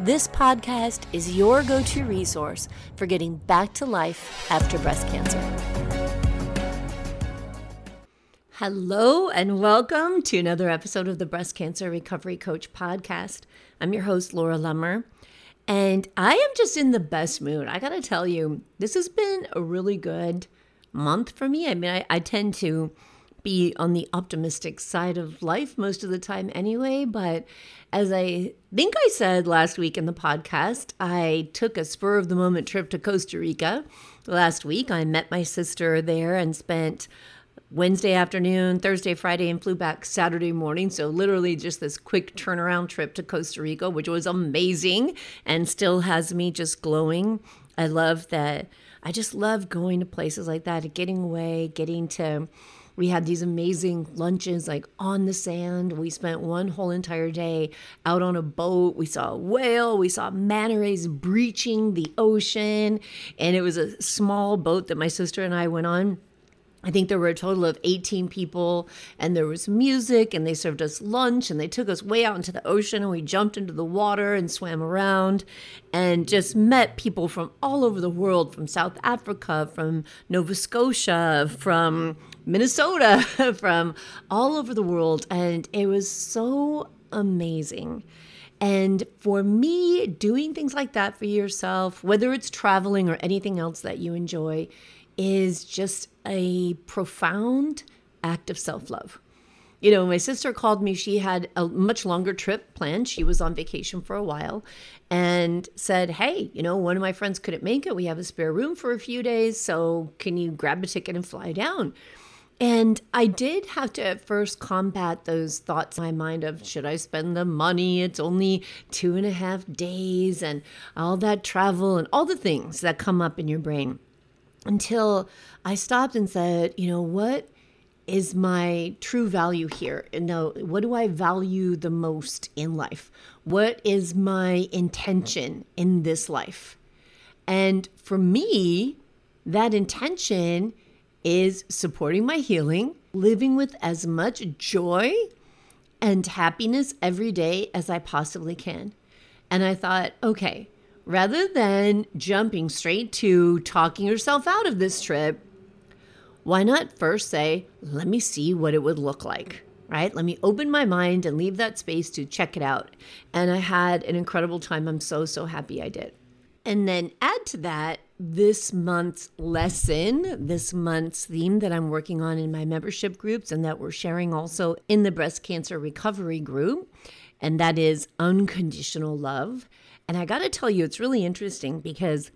This podcast is your go to resource for getting back to life after breast cancer. Hello, and welcome to another episode of the Breast Cancer Recovery Coach podcast. I'm your host, Laura Lummer, and I am just in the best mood. I gotta tell you, this has been a really good month for me. I mean, I, I tend to be on the optimistic side of life most of the time anyway. But as I think I said last week in the podcast, I took a spur of the moment trip to Costa Rica last week. I met my sister there and spent Wednesday afternoon, Thursday, Friday, and flew back Saturday morning. So, literally, just this quick turnaround trip to Costa Rica, which was amazing and still has me just glowing. I love that. I just love going to places like that, getting away, getting to we had these amazing lunches like on the sand. We spent one whole entire day out on a boat. We saw a whale. We saw manta rays breaching the ocean. And it was a small boat that my sister and I went on. I think there were a total of 18 people, and there was music, and they served us lunch, and they took us way out into the ocean, and we jumped into the water and swam around, and just met people from all over the world from South Africa, from Nova Scotia, from Minnesota, from all over the world. And it was so amazing. And for me, doing things like that for yourself, whether it's traveling or anything else that you enjoy, is just a profound act of self love. You know, my sister called me. She had a much longer trip planned. She was on vacation for a while and said, Hey, you know, one of my friends couldn't make it. We have a spare room for a few days. So can you grab a ticket and fly down? And I did have to at first combat those thoughts in my mind of should I spend the money? It's only two and a half days and all that travel and all the things that come up in your brain until I stopped and said, you know, what is my true value here? Now, what do I value the most in life? What is my intention in this life? And for me, that intention is supporting my healing, living with as much joy and happiness every day as I possibly can. And I thought, okay, rather than jumping straight to talking yourself out of this trip, why not first say, let me see what it would look like? Right? Let me open my mind and leave that space to check it out. And I had an incredible time. I'm so, so happy I did. And then add to that this month's lesson, this month's theme that I'm working on in my membership groups and that we're sharing also in the breast cancer recovery group. And that is unconditional love. And I got to tell you, it's really interesting because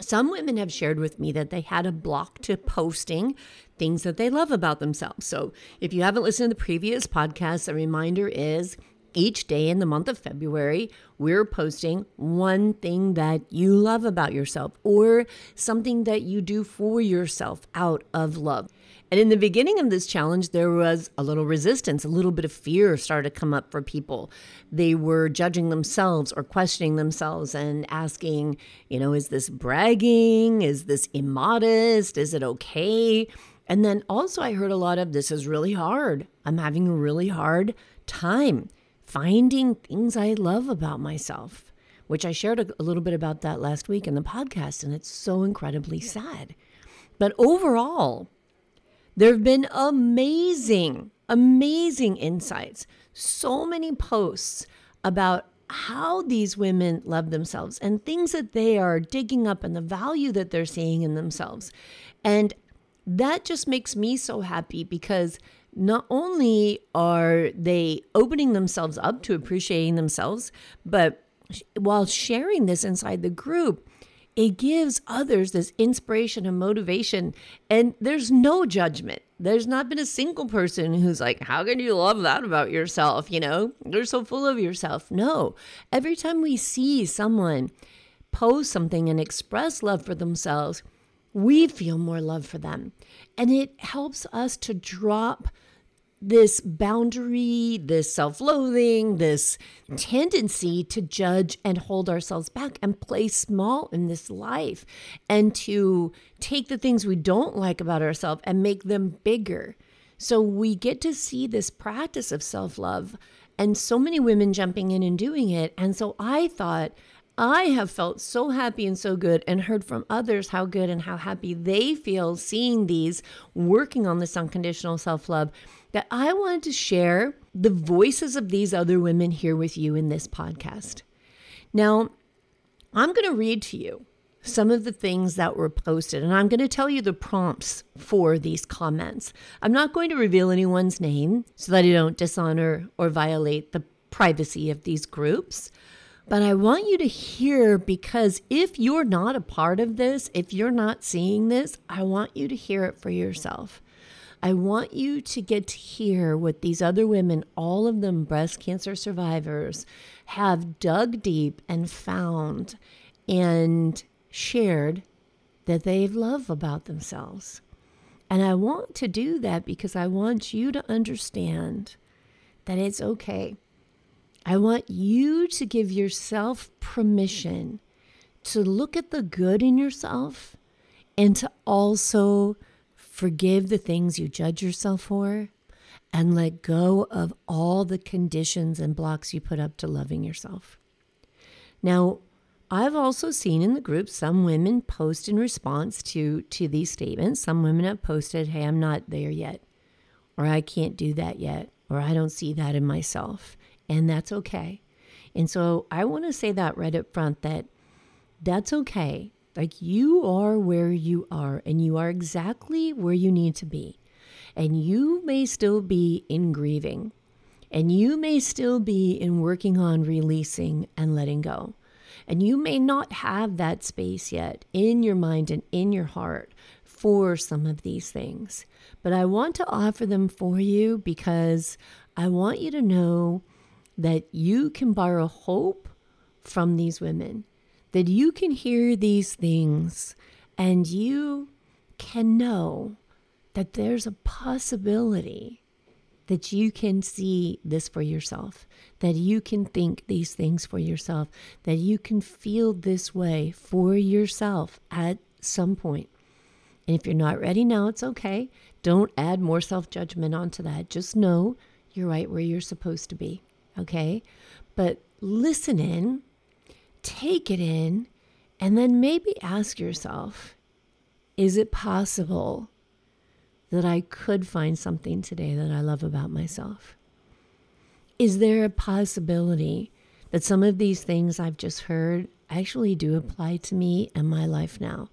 some women have shared with me that they had a block to posting things that they love about themselves. So if you haven't listened to the previous podcast, a reminder is each day in the month of February, we're posting one thing that you love about yourself or something that you do for yourself out of love. And in the beginning of this challenge, there was a little resistance, a little bit of fear started to come up for people. They were judging themselves or questioning themselves and asking, you know, is this bragging? Is this immodest? Is it okay? And then also, I heard a lot of this is really hard. I'm having a really hard time finding things I love about myself, which I shared a, a little bit about that last week in the podcast, and it's so incredibly sad. But overall, there have been amazing, amazing insights. So many posts about how these women love themselves and things that they are digging up and the value that they're seeing in themselves. And that just makes me so happy because not only are they opening themselves up to appreciating themselves, but while sharing this inside the group, it gives others this inspiration and motivation. And there's no judgment. There's not been a single person who's like, How can you love that about yourself? You know, you're so full of yourself. No. Every time we see someone post something and express love for themselves, we feel more love for them. And it helps us to drop this boundary, this self loathing, this tendency to judge and hold ourselves back and play small in this life and to take the things we don't like about ourselves and make them bigger. So we get to see this practice of self love and so many women jumping in and doing it. And so I thought, I have felt so happy and so good and heard from others how good and how happy they feel seeing these working on this unconditional self love that I wanted to share the voices of these other women here with you in this podcast. Now, I'm going to read to you some of the things that were posted, and I'm going to tell you the prompts for these comments. I'm not going to reveal anyone's name so that I don't dishonor or violate the privacy of these groups. But I want you to hear because if you're not a part of this, if you're not seeing this, I want you to hear it for yourself. I want you to get to hear what these other women, all of them breast cancer survivors, have dug deep and found and shared that they love about themselves. And I want to do that because I want you to understand that it's okay. I want you to give yourself permission to look at the good in yourself and to also Forgive the things you judge yourself for and let go of all the conditions and blocks you put up to loving yourself. Now, I've also seen in the group some women post in response to to these statements. Some women have posted, "Hey, I'm not there yet," or "I can't do that yet," or "I don't see that in myself," and that's okay. And so I want to say that right up front that that's okay. Like you are where you are, and you are exactly where you need to be. And you may still be in grieving, and you may still be in working on releasing and letting go. And you may not have that space yet in your mind and in your heart for some of these things. But I want to offer them for you because I want you to know that you can borrow hope from these women that you can hear these things and you can know that there's a possibility that you can see this for yourself, that you can think these things for yourself, that you can feel this way for yourself at some point. And if you're not ready now, it's okay. Don't add more self judgment onto that. Just know you're right where you're supposed to be. Okay. But listen in take it in, and then maybe ask yourself is it possible that I could find something today that I love about myself? Is there a possibility that some of these things I've just heard actually do apply to me and my life now?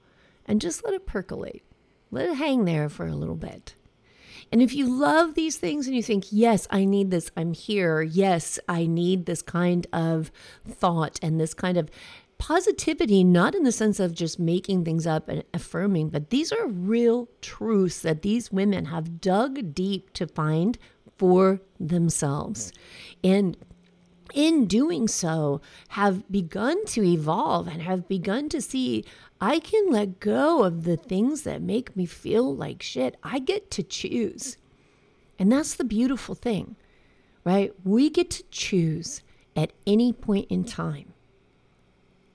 And just let it percolate, let it hang there for a little bit. And if you love these things and you think, yes, I need this, I'm here, yes, I need this kind of thought and this kind of positivity, not in the sense of just making things up and affirming, but these are real truths that these women have dug deep to find for themselves. And in doing so, have begun to evolve and have begun to see I can let go of the things that make me feel like shit. I get to choose. And that's the beautiful thing, right? We get to choose at any point in time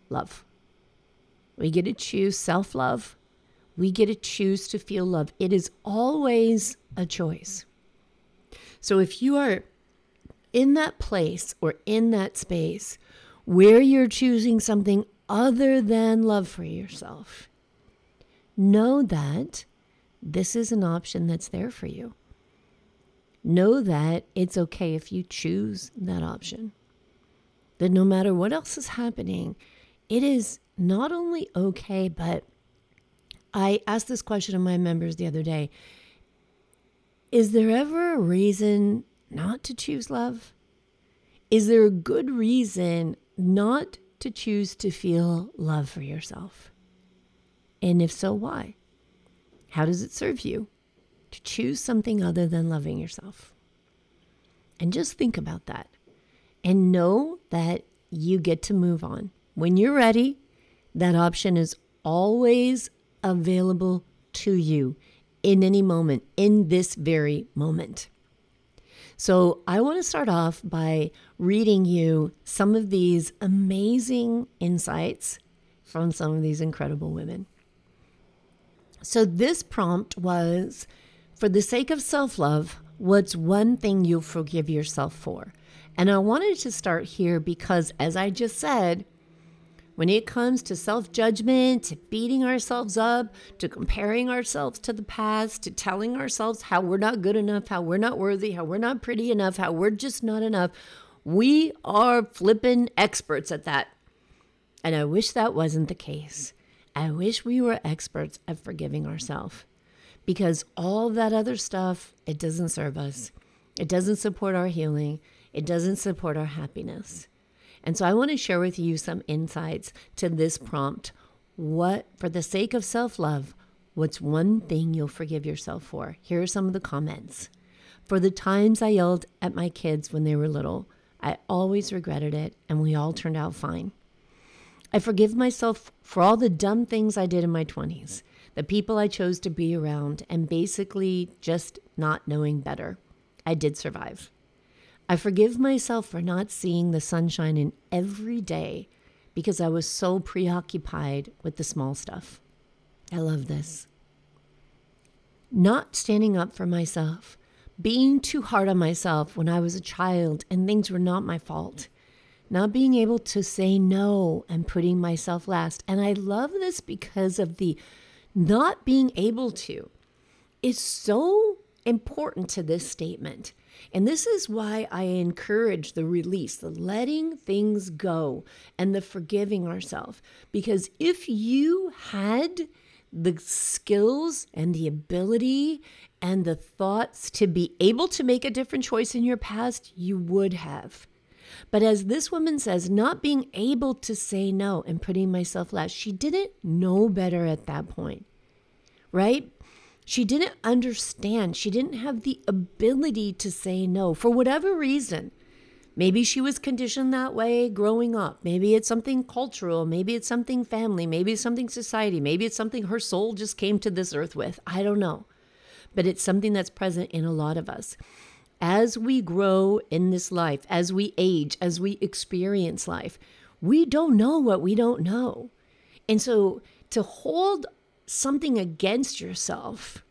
love. We get to choose self love. We get to choose to feel love. It is always a choice. So if you are in that place or in that space where you're choosing something other than love for yourself, know that this is an option that's there for you. Know that it's okay if you choose that option. That no matter what else is happening, it is not only okay, but I asked this question of my members the other day Is there ever a reason not to choose love? Is there a good reason not to choose to feel love for yourself? And if so, why? How does it serve you to choose something other than loving yourself? And just think about that and know that you get to move on. When you're ready, That option is always available to you in any moment, in this very moment. So, I want to start off by reading you some of these amazing insights from some of these incredible women. So, this prompt was for the sake of self love, what's one thing you'll forgive yourself for? And I wanted to start here because, as I just said, when it comes to self judgment, to beating ourselves up, to comparing ourselves to the past, to telling ourselves how we're not good enough, how we're not worthy, how we're not pretty enough, how we're just not enough, we are flipping experts at that. And I wish that wasn't the case. I wish we were experts at forgiving ourselves because all that other stuff, it doesn't serve us. It doesn't support our healing. It doesn't support our happiness. And so I want to share with you some insights to this prompt. What, for the sake of self love, what's one thing you'll forgive yourself for? Here are some of the comments. For the times I yelled at my kids when they were little, I always regretted it, and we all turned out fine. I forgive myself for all the dumb things I did in my 20s, the people I chose to be around, and basically just not knowing better. I did survive. I forgive myself for not seeing the sunshine in every day because I was so preoccupied with the small stuff. I love this. Not standing up for myself, being too hard on myself when I was a child and things were not my fault, not being able to say no and putting myself last. And I love this because of the not being able to is so important to this statement and this is why I encourage the release, the letting things go, and the forgiving ourselves. Because if you had the skills and the ability and the thoughts to be able to make a different choice in your past, you would have. But as this woman says, not being able to say no and putting myself last, she didn't know better at that point, right? She didn't understand. She didn't have the ability to say no for whatever reason. Maybe she was conditioned that way growing up. Maybe it's something cultural. Maybe it's something family. Maybe it's something society. Maybe it's something her soul just came to this earth with. I don't know. But it's something that's present in a lot of us. As we grow in this life, as we age, as we experience life, we don't know what we don't know. And so to hold something against yourself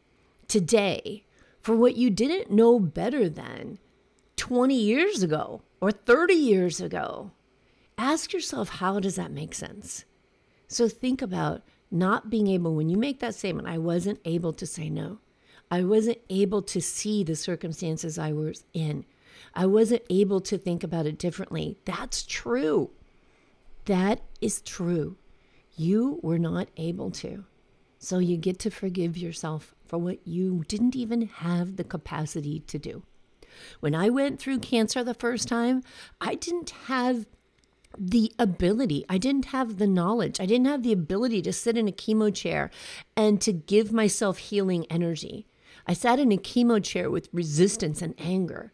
today for what you didn't know better than 20 years ago or 30 years ago. Ask yourself, how does that make sense? So think about not being able, when you make that statement, I wasn't able to say no. I wasn't able to see the circumstances I was in. I wasn't able to think about it differently. That's true. That is true. You were not able to. So you get to forgive yourself for what you didn't even have the capacity to do. When I went through cancer the first time, I didn't have the ability, I didn't have the knowledge, I didn't have the ability to sit in a chemo chair and to give myself healing energy. I sat in a chemo chair with resistance and anger.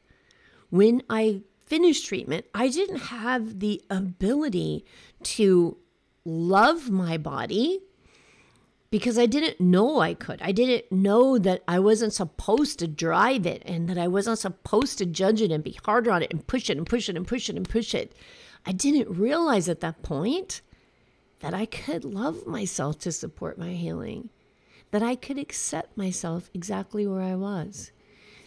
When I finished treatment, I didn't have the ability to love my body because I didn't know I could. I didn't know that I wasn't supposed to drive it and that I wasn't supposed to judge it and be harder on it and push it and push it and push it and push it. I didn't realize at that point that I could love myself to support my healing, that I could accept myself exactly where I was,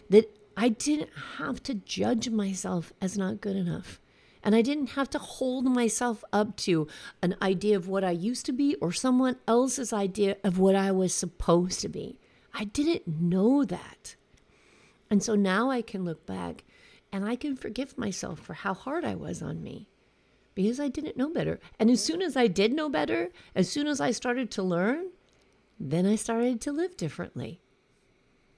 that I didn't have to judge myself as not good enough and I didn't have to hold myself up to an idea of what I used to be or someone else's idea of what I was supposed to be. I didn't know that. And so now I can look back and I can forgive myself for how hard I was on me because I didn't know better. And as soon as I did know better, as soon as I started to learn, then I started to live differently.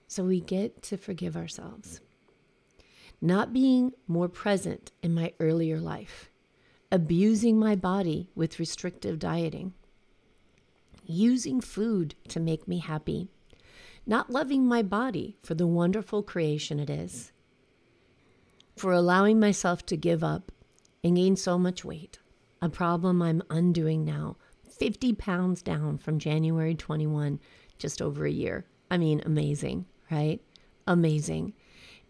So we get to forgive ourselves not being more present in my earlier life, abusing my body with restrictive dieting, using food to make me happy, not loving my body for the wonderful creation it is, for allowing myself to give up and gain so much weight, a problem I'm undoing now 50 pounds down from January 21, just over a year. I mean, amazing, right? Amazing.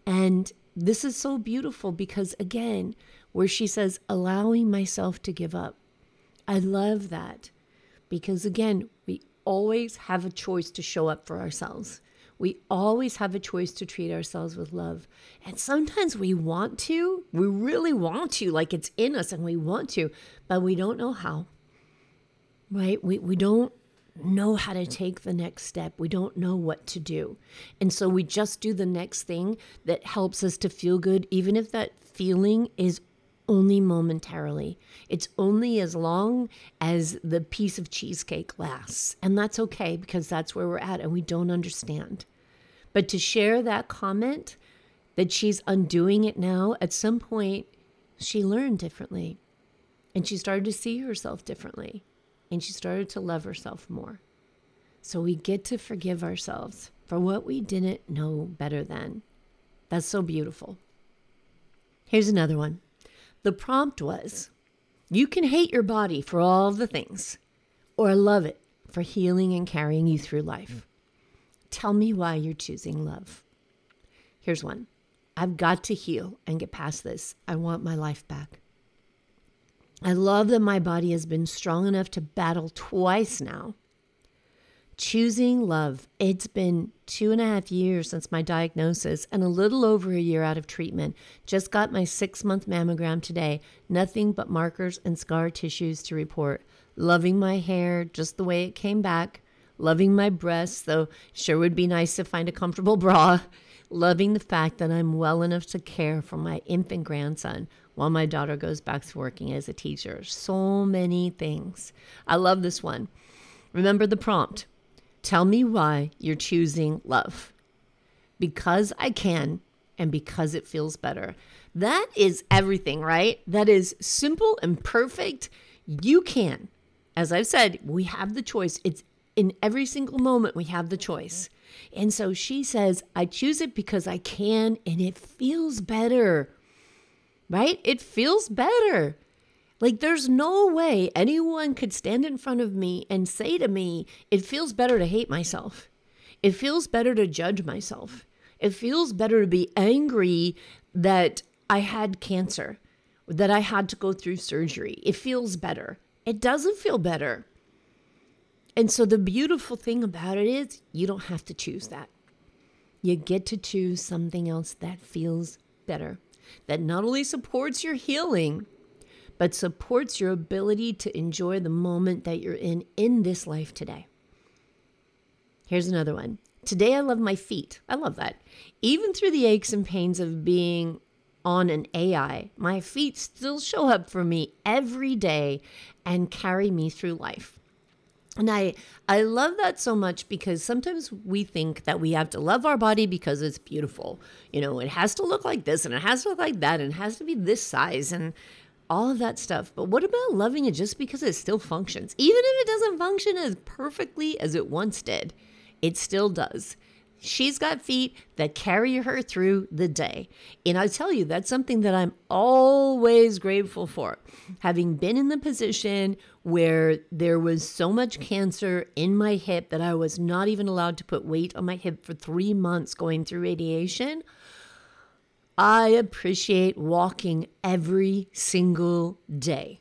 And this is so beautiful because, again, where she says, allowing myself to give up. I love that because, again, we always have a choice to show up for ourselves. We always have a choice to treat ourselves with love. And sometimes we want to, we really want to, like it's in us and we want to, but we don't know how. Right? We, we don't know how to take the next step. We don't know what to do. And so we just do the next thing that helps us to feel good, even if that feeling is only momentarily. It's only as long as the piece of cheesecake lasts. And that's okay because that's where we're at and we don't understand. But to share that comment that she's undoing it now, at some point, she learned differently and she started to see herself differently and she started to love herself more. So we get to forgive ourselves for what we didn't know better then. That's so beautiful. Here's another one. The prompt was You can hate your body for all the things, or love it for healing and carrying you through life. Tell me why you're choosing love. Here's one I've got to heal and get past this. I want my life back. I love that my body has been strong enough to battle twice now Choosing love. It's been two and a half years since my diagnosis and a little over a year out of treatment. Just got my six month mammogram today. Nothing but markers and scar tissues to report. Loving my hair just the way it came back. Loving my breasts, though sure would be nice to find a comfortable bra. Loving the fact that I'm well enough to care for my infant grandson while my daughter goes back to working as a teacher. So many things. I love this one. Remember the prompt Tell me why you're choosing love. Because I can and because it feels better. That is everything, right? That is simple and perfect. You can. As I've said, we have the choice. It's in every single moment we have the choice. And so she says, I choose it because I can and it feels better. Right? It feels better. Like, there's no way anyone could stand in front of me and say to me, it feels better to hate myself. It feels better to judge myself. It feels better to be angry that I had cancer, that I had to go through surgery. It feels better. It doesn't feel better. And so the beautiful thing about it is you don't have to choose that. You get to choose something else that feels better, that not only supports your healing, but supports your ability to enjoy the moment that you're in in this life today. Here's another one. Today I love my feet. I love that. Even through the aches and pains of being on an AI, my feet still show up for me every day and carry me through life. And I I love that so much because sometimes we think that we have to love our body because it's beautiful. You know, it has to look like this and it has to look like that and it has to be this size and all of that stuff. But what about loving it just because it still functions? Even if it doesn't function as perfectly as it once did, it still does. She's got feet that carry her through the day. And I tell you, that's something that I'm always grateful for. Having been in the position where there was so much cancer in my hip that I was not even allowed to put weight on my hip for three months going through radiation. I appreciate walking every single day.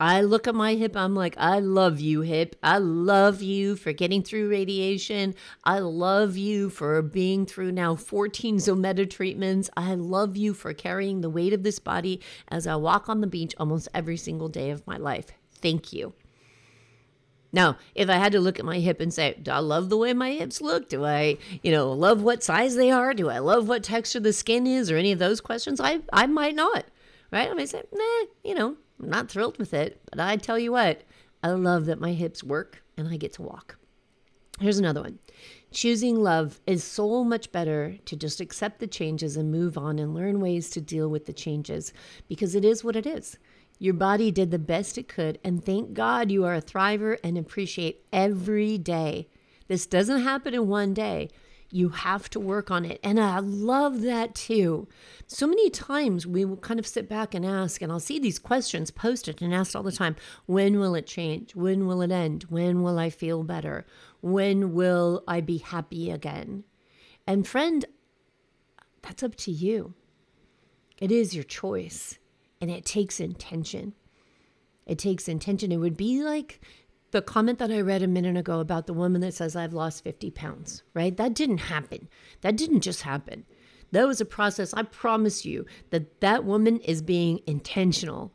I look at my hip, I'm like, I love you, hip. I love you for getting through radiation. I love you for being through now 14 Zometa treatments. I love you for carrying the weight of this body as I walk on the beach almost every single day of my life. Thank you. Now, if I had to look at my hip and say, do I love the way my hips look? Do I, you know, love what size they are? Do I love what texture the skin is or any of those questions? I, I might not, right? I might say, nah, you know, I'm not thrilled with it. But I tell you what, I love that my hips work and I get to walk. Here's another one. Choosing love is so much better to just accept the changes and move on and learn ways to deal with the changes because it is what it is. Your body did the best it could, and thank God you are a thriver and appreciate every day. This doesn't happen in one day. You have to work on it. And I love that too. So many times we will kind of sit back and ask, and I'll see these questions posted and asked all the time when will it change? When will it end? When will I feel better? When will I be happy again? And friend, that's up to you. It is your choice, and it takes intention. It takes intention. It would be like the comment that I read a minute ago about the woman that says, I've lost 50 pounds, right? That didn't happen. That didn't just happen. That was a process. I promise you that that woman is being intentional,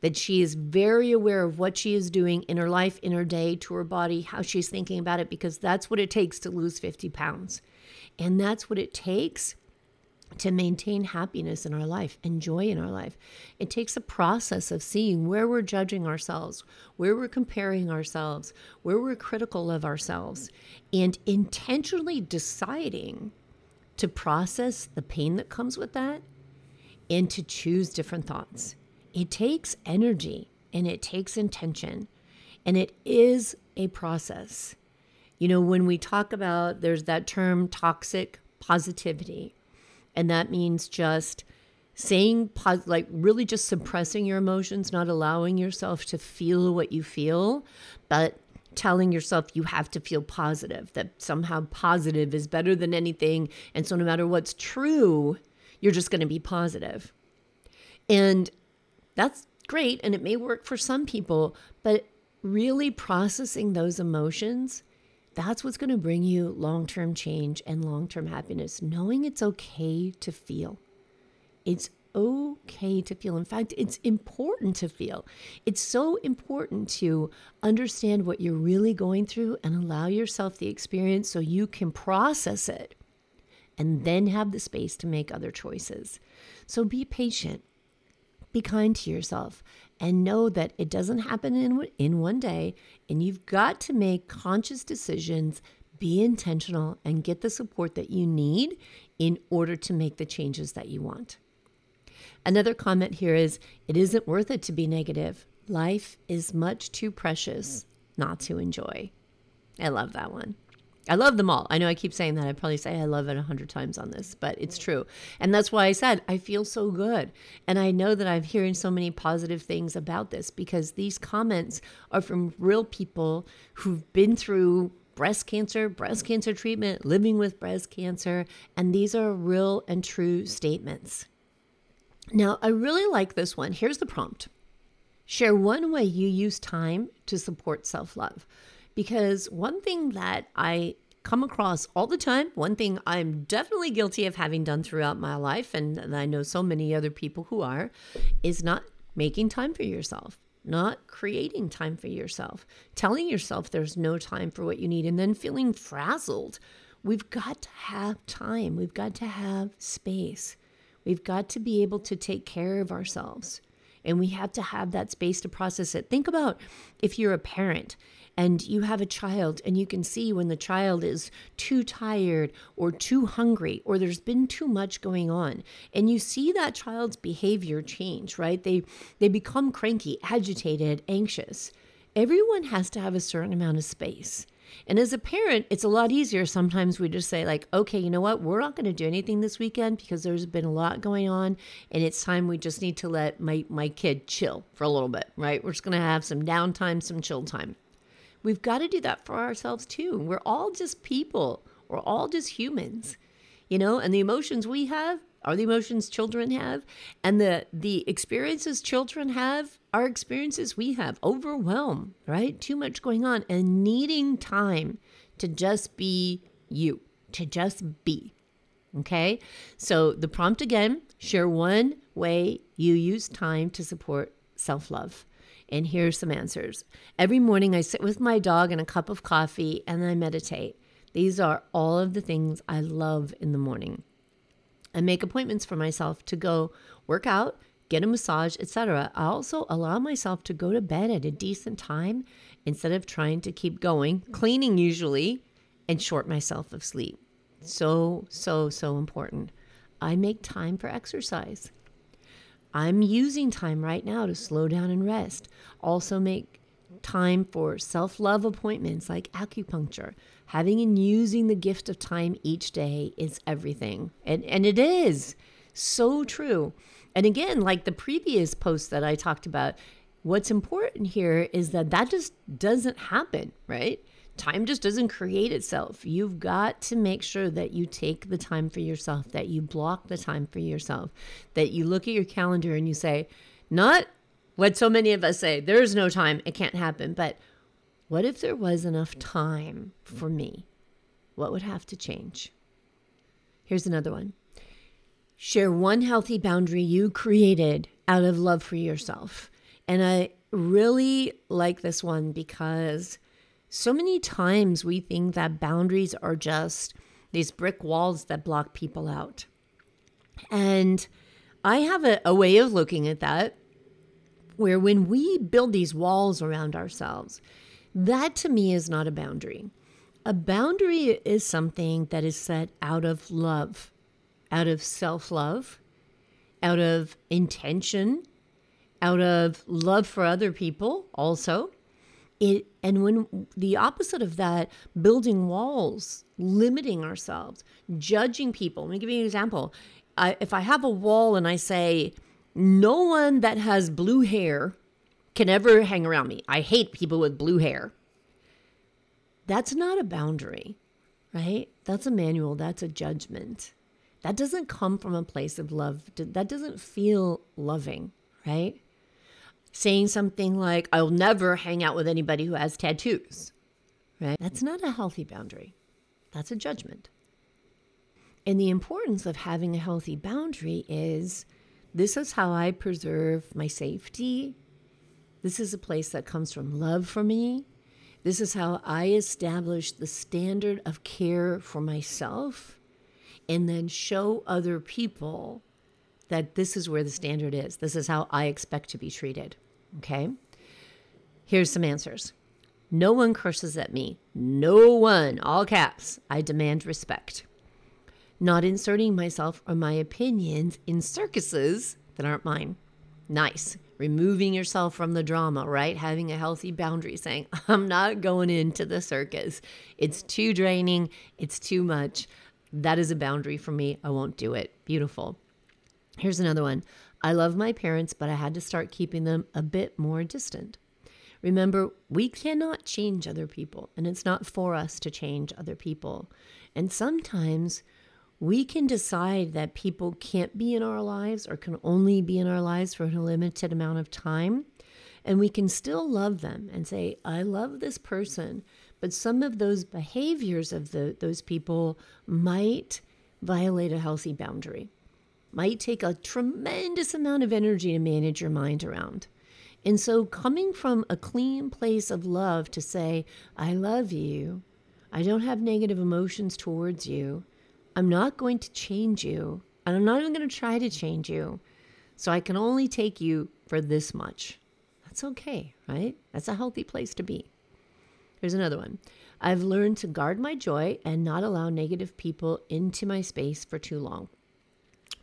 that she is very aware of what she is doing in her life, in her day, to her body, how she's thinking about it, because that's what it takes to lose 50 pounds. And that's what it takes to maintain happiness in our life and joy in our life. It takes a process of seeing where we're judging ourselves, where we're comparing ourselves, where we're critical of ourselves, and intentionally deciding to process the pain that comes with that and to choose different thoughts. It takes energy and it takes intention, and it is a process. You know, when we talk about there's that term toxic positivity and that means just saying, like, really just suppressing your emotions, not allowing yourself to feel what you feel, but telling yourself you have to feel positive, that somehow positive is better than anything. And so, no matter what's true, you're just going to be positive. And that's great. And it may work for some people, but really processing those emotions that's what's going to bring you long term change and long term happiness. Knowing it's okay to feel. It's okay to feel. In fact, it's important to feel. It's so important to understand what you're really going through and allow yourself the experience so you can process it and then have the space to make other choices. So be patient, be kind to yourself, and know that it doesn't happen in, in one day. And you've got to make conscious decisions, be intentional, and get the support that you need in order to make the changes that you want. Another comment here is it isn't worth it to be negative. Life is much too precious not to enjoy. I love that one. I love them all. I know I keep saying that. I probably say I love it a hundred times on this, but it's true. And that's why I said I feel so good. And I know that I'm hearing so many positive things about this because these comments are from real people who've been through breast cancer, breast cancer treatment, living with breast cancer. And these are real and true statements. Now, I really like this one. Here's the prompt Share one way you use time to support self love. Because one thing that I come across all the time, one thing I'm definitely guilty of having done throughout my life, and I know so many other people who are, is not making time for yourself not creating time for yourself, telling yourself there's no time for what you need, and then feeling frazzled. We've got to have time. We've got to have space. We've got to be able to take care of ourselves. And we have to have that space to process it. Think about if you're a parent and you have a child and you can see when the child is too tired or too hungry or there's been too much going on and you see that child's behavior change right they they become cranky agitated anxious everyone has to have a certain amount of space and as a parent, it's a lot easier. Sometimes we just say, like, okay, you know what? We're not going to do anything this weekend because there's been a lot going on. And it's time we just need to let my, my kid chill for a little bit, right? We're just going to have some downtime, some chill time. We've got to do that for ourselves too. We're all just people, we're all just humans, you know, and the emotions we have are the emotions children have. And the the experiences children have are experiences we have. Overwhelm right? Too much going on and needing time to just be you to just be okay? So the prompt again share one way you use time to support self-love and here's some answers. Every morning, I sit with my dog and a cup of coffee and I meditate. These are all of the things I love in the morning. I make appointments for myself to go work out, get a massage, etc. I also allow myself to go to bed at a decent time instead of trying to keep going, cleaning usually, and short myself of sleep. So, so, so important. I make time for exercise. I'm using time right now to slow down and rest. Also, make time for self love appointments like acupuncture. Having and using the gift of time each day is everything. And, and it is so true. And again, like the previous post that I talked about, what's important here is that that just doesn't happen, right? Time just doesn't create itself. You've got to make sure that you take the time for yourself, that you block the time for yourself, that you look at your calendar and you say, not what so many of us say, there's no time, it can't happen. But what if there was enough time for me? What would have to change? Here's another one share one healthy boundary you created out of love for yourself. And I really like this one because so many times we think that boundaries are just these brick walls that block people out. And I have a, a way of looking at that where when we build these walls around ourselves, that to me is not a boundary. A boundary is something that is set out of love, out of self love, out of intention, out of love for other people, also. It, and when the opposite of that, building walls, limiting ourselves, judging people. Let me give you an example. I, if I have a wall and I say, no one that has blue hair can ever hang around me. I hate people with blue hair. That's not a boundary, right? That's a manual, that's a judgment. That doesn't come from a place of love. That doesn't feel loving, right? Saying something like, I'll never hang out with anybody who has tattoos, right? That's not a healthy boundary. That's a judgment. And the importance of having a healthy boundary is this is how I preserve my safety. This is a place that comes from love for me. This is how I establish the standard of care for myself and then show other people that this is where the standard is. This is how I expect to be treated. Okay? Here's some answers. No one curses at me. No one, all caps. I demand respect not inserting myself or my opinions in circuses that aren't mine. Nice. Removing yourself from the drama, right? Having a healthy boundary saying, I'm not going into the circus. It's too draining. It's too much. That is a boundary for me. I won't do it. Beautiful. Here's another one. I love my parents, but I had to start keeping them a bit more distant. Remember, we cannot change other people, and it's not for us to change other people. And sometimes we can decide that people can't be in our lives or can only be in our lives for a limited amount of time. And we can still love them and say, I love this person. But some of those behaviors of the, those people might violate a healthy boundary, might take a tremendous amount of energy to manage your mind around. And so, coming from a clean place of love to say, I love you, I don't have negative emotions towards you I'm not going to change you, and I'm not even going to try to change you. So I can only take you for this much. That's okay, right? That's a healthy place to be. Here's another one. I've learned to guard my joy and not allow negative people into my space for too long.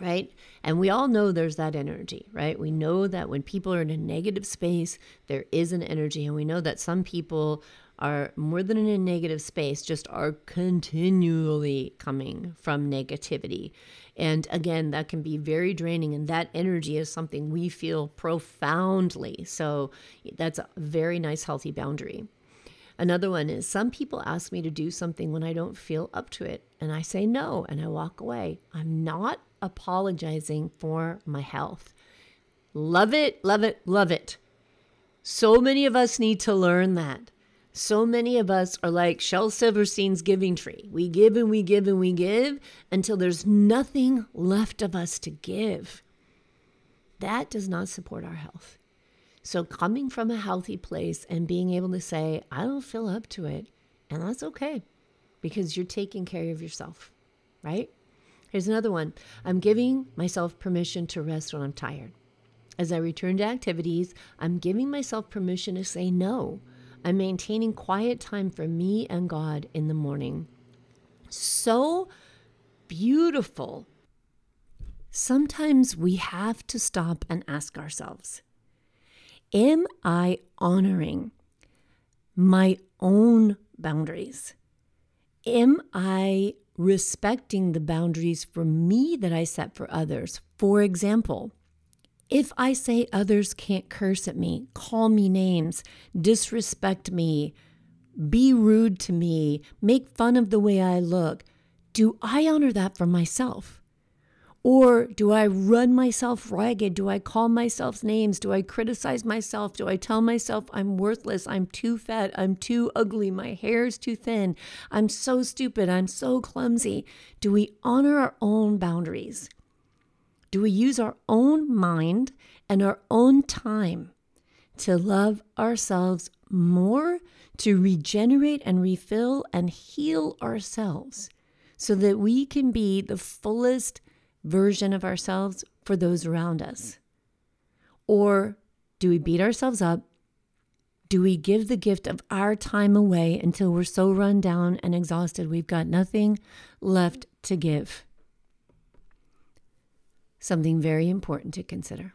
Right? And we all know there's that energy, right? We know that when people are in a negative space, there is an energy. And we know that some people are more than in a negative space, just are continually coming from negativity. And again, that can be very draining, and that energy is something we feel profoundly. So that's a very nice, healthy boundary. Another one is some people ask me to do something when I don't feel up to it, and I say no and I walk away. I'm not apologizing for my health. Love it, love it, love it. So many of us need to learn that. So many of us are like Shel Silverstein's giving tree. We give and we give and we give until there's nothing left of us to give. That does not support our health. So, coming from a healthy place and being able to say, I don't feel up to it, and that's okay because you're taking care of yourself, right? Here's another one I'm giving myself permission to rest when I'm tired. As I return to activities, I'm giving myself permission to say no I'm maintaining quiet time for me and God in the morning. So beautiful. Sometimes we have to stop and ask ourselves Am I honoring my own boundaries? Am I respecting the boundaries for me that I set for others? For example, if I say others can't curse at me, call me names, disrespect me, be rude to me, make fun of the way I look, do I honor that for myself? Or do I run myself ragged? Do I call myself names? Do I criticize myself? Do I tell myself I'm worthless? I'm too fat. I'm too ugly. My hair's too thin. I'm so stupid. I'm so clumsy. Do we honor our own boundaries? Do we use our own mind and our own time to love ourselves more, to regenerate and refill and heal ourselves so that we can be the fullest version of ourselves for those around us? Or do we beat ourselves up? Do we give the gift of our time away until we're so run down and exhausted we've got nothing left to give? Something very important to consider.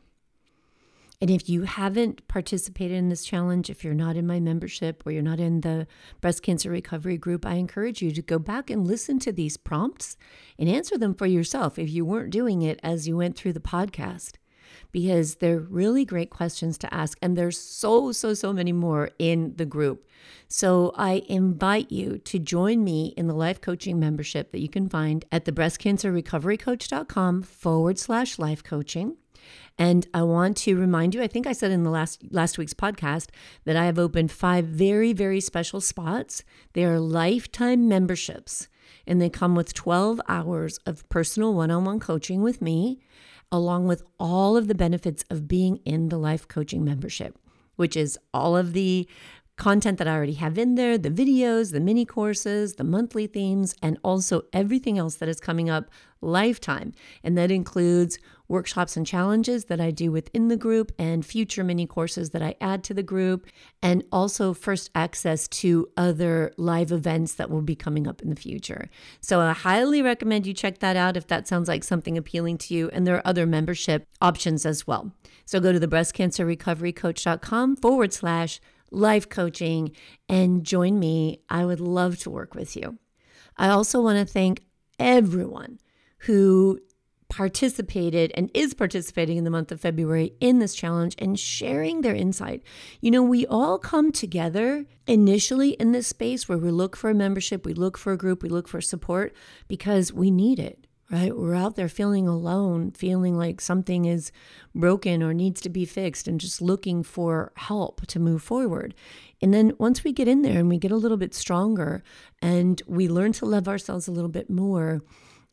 And if you haven't participated in this challenge, if you're not in my membership or you're not in the breast cancer recovery group, I encourage you to go back and listen to these prompts and answer them for yourself if you weren't doing it as you went through the podcast. Because they're really great questions to ask, and there's so, so, so many more in the group. So I invite you to join me in the life coaching membership that you can find at the breastcancerrecoverycoach.com forward slash life coaching. And I want to remind you, I think I said in the last last week's podcast that I have opened five very very special spots. They are lifetime memberships and they come with 12 hours of personal one-on-one coaching with me along with all of the benefits of being in the life coaching membership, which is all of the content that I already have in there, the videos, the mini courses, the monthly themes, and also everything else that is coming up lifetime. And that includes workshops and challenges that I do within the group and future mini courses that I add to the group, and also first access to other live events that will be coming up in the future. So I highly recommend you check that out if that sounds like something appealing to you. And there are other membership options as well. So go to the breastcancerrecoverycoach.com forward slash life coaching and join me. I would love to work with you. I also want to thank everyone who participated and is participating in the month of February in this challenge and sharing their insight. You know, we all come together initially in this space where we look for a membership, we look for a group, we look for support because we need it. Right? We're out there feeling alone, feeling like something is broken or needs to be fixed, and just looking for help to move forward. And then once we get in there and we get a little bit stronger and we learn to love ourselves a little bit more,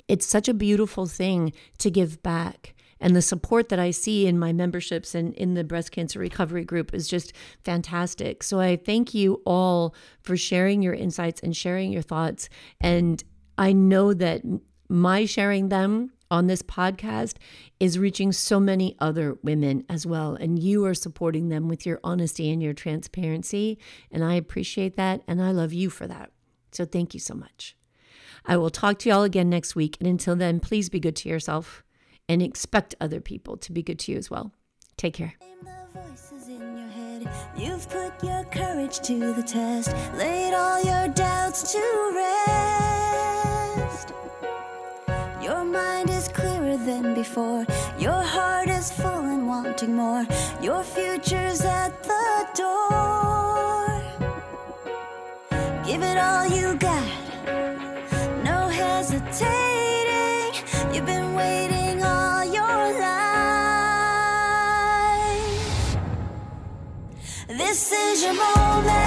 it's such a beautiful thing to give back. And the support that I see in my memberships and in the breast cancer recovery group is just fantastic. So I thank you all for sharing your insights and sharing your thoughts. And I know that my sharing them on this podcast is reaching so many other women as well. And you are supporting them with your honesty and your transparency. And I appreciate that. And I love you for that. So thank you so much. I will talk to you all again next week. And until then, please be good to yourself and expect other people to be good to you as well. Take care. You've put your courage to the test, laid all your doubts to rest. Your mind is clearer than before, your heart is full and wanting more. Your future's at the door. Give it all you got hesitating. You've been waiting all your life. This is your moment.